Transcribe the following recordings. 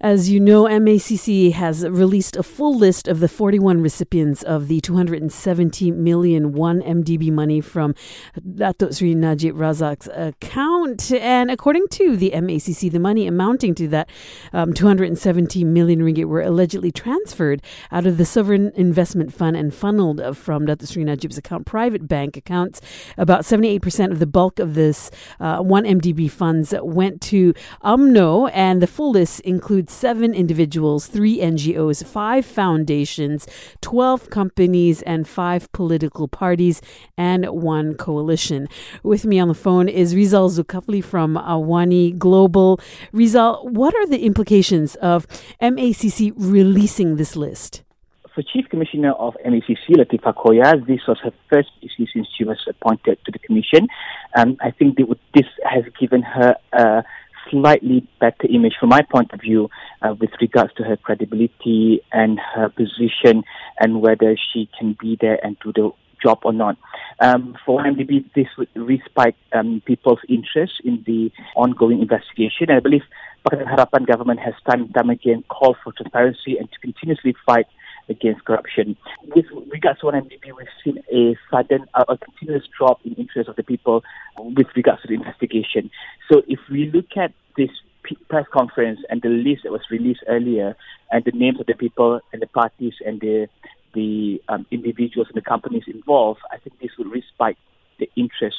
As you know, MACC has released a full list of the 41 recipients of the 270 million 1MDB money from Datuk Sri Najib Razak's account. And according to the MACC, the money amounting to that um, 270 million ringgit were allegedly transferred out of the Sovereign Investment Fund and funneled from Datuk Sri Najib's account, private bank accounts. About 78% of the bulk of this uh, 1MDB funds went to UMNO, and the full list includes seven individuals, three NGOs, five foundations, 12 companies, and five political parties, and one coalition. With me on the phone is Rizal Zulkifli from Awani Global. Rizal, what are the implications of MACC releasing this list? For Chief Commissioner of MACC, Latifah Koya, this was her first issue since she was appointed to the Commission. Um, I think would, this has given her uh, slightly better image from my point of view uh, with regards to her credibility and her position and whether she can be there and do the job or not. Um, for MDB, this would respite um, people's interest in the ongoing investigation. And I believe Pakatan Harapan government has time and time again called for transparency and to continuously fight against corruption. With regards to 1MDB, we've seen a sudden, a continuous drop in interest of the people with regards to the investigation. So if we look at this press conference and the list that was released earlier, and the names of the people and the parties and the the um, individuals and the companies involved, I think this will respite the interest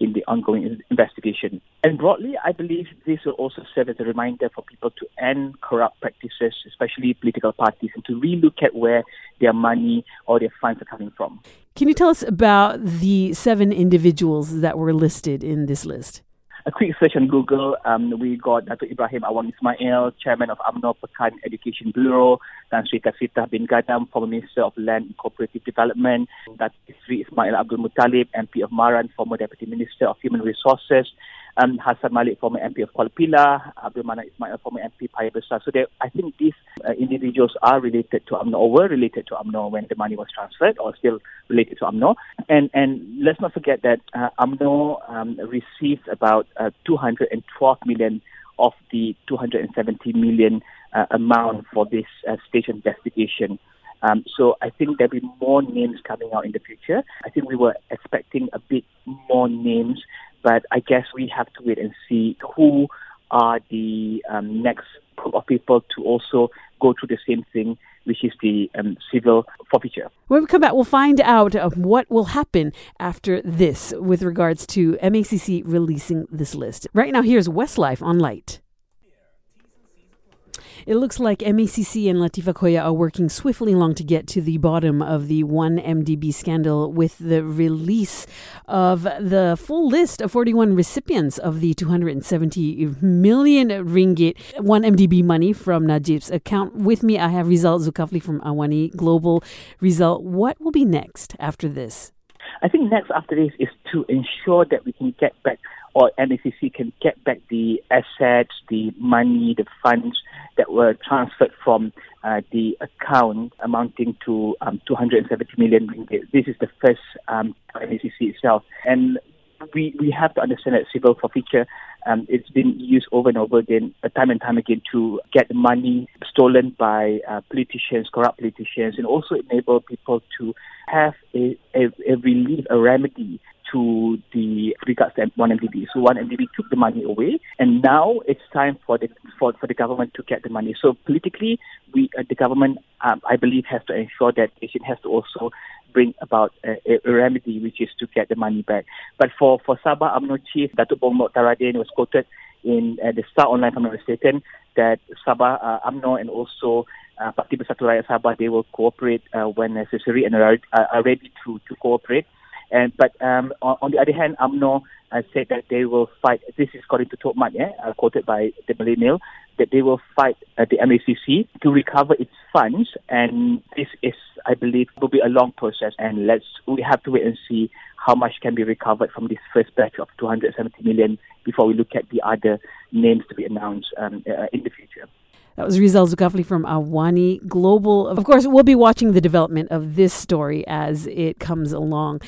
in the ongoing investigation. And broadly, I believe this will also serve as a reminder for people to end corrupt practices, especially political parties, and to relook at where their money or their funds are coming from. Can you tell us about the seven individuals that were listed in this list? A quick search on Google, um, we got Dr. Ibrahim Awang Ismail, Chairman of UMNO Pekan Education Bureau, Tan Sri Kasitah bin Gaddam, former Minister of Land and Cooperative Development, Dr. Sri Ismail Abdul Muttalib, MP of Maran, former Deputy Minister of Human Resources, um, Hasan Malek, former MP of Kuala Pilah, Abdul Manan Ismail, former MP Paya. So I think these uh, individuals are related to UMNO or were related to UMNO when the money was transferred or still related to UMNO. And, and let's not forget that uh, um, received about uh, 212 million of the 270 million uh, amount for this uh, state investigation. Um, so I think there'll be more names coming out in the future. I think we were expecting a bit more names but I guess we have to wait and see who are the um, next group of people to also go through the same thing, which is the um, civil forfeiture. When we come back, we'll find out uh, what will happen after this with regards to MACC releasing this list. Right now, here's Westlife on Light. It looks like MACC and Latifah Koya are working swiftly along to get to the bottom of the 1MDB scandal with the release of the full list of 41 recipients of the 270 million ringgit 1MDB money from Najib's account. With me, I have Rizal Zulkifli from Awani Global. Rizal, what will be next after this? I think next after this is to ensure that we can get back or MACC can get back the assets, the money, the funds that were transferred from uh, the account amounting to um, 270 million ringgit. This is the first um, MACC itself. And we, we have to understand that civil forfeiture um, it's been used over and over again, uh, time and time again, to get money stolen by uh, politicians, corrupt politicians, and also enable people to have a, a, a relief, a remedy to the regards to 1MDB. So 1MDB took the money away, and now it's time for the for, for the government to get the money. So politically, we uh, the government, um, I believe, has to ensure that it has to also bring about a, a, remedy, which is to get the money back. But for for Sabah UMNO chief Datuk Bong Taradin was quoted in uh, the Star Online, if I'm that Sabah uh, UMNO and also uh, Parti Bersatu Rakyat Sabah they will cooperate uh, when necessary and are, are ready to to cooperate. And but um, on, on the other hand, UMNO uh, said that they will fight. This is according to Tok Mat, yeah, uh, quoted by the Malay Mail, that they will fight uh, the MACC to recover its funds. And this is, I believe, will be a long process. And let's we have to wait and see how much can be recovered from this first batch of 270 million before we look at the other names to be announced um, uh, in the future. That was Rizal Zulkifli from Awani Global. Of course, we'll be watching the development of this story as it comes along.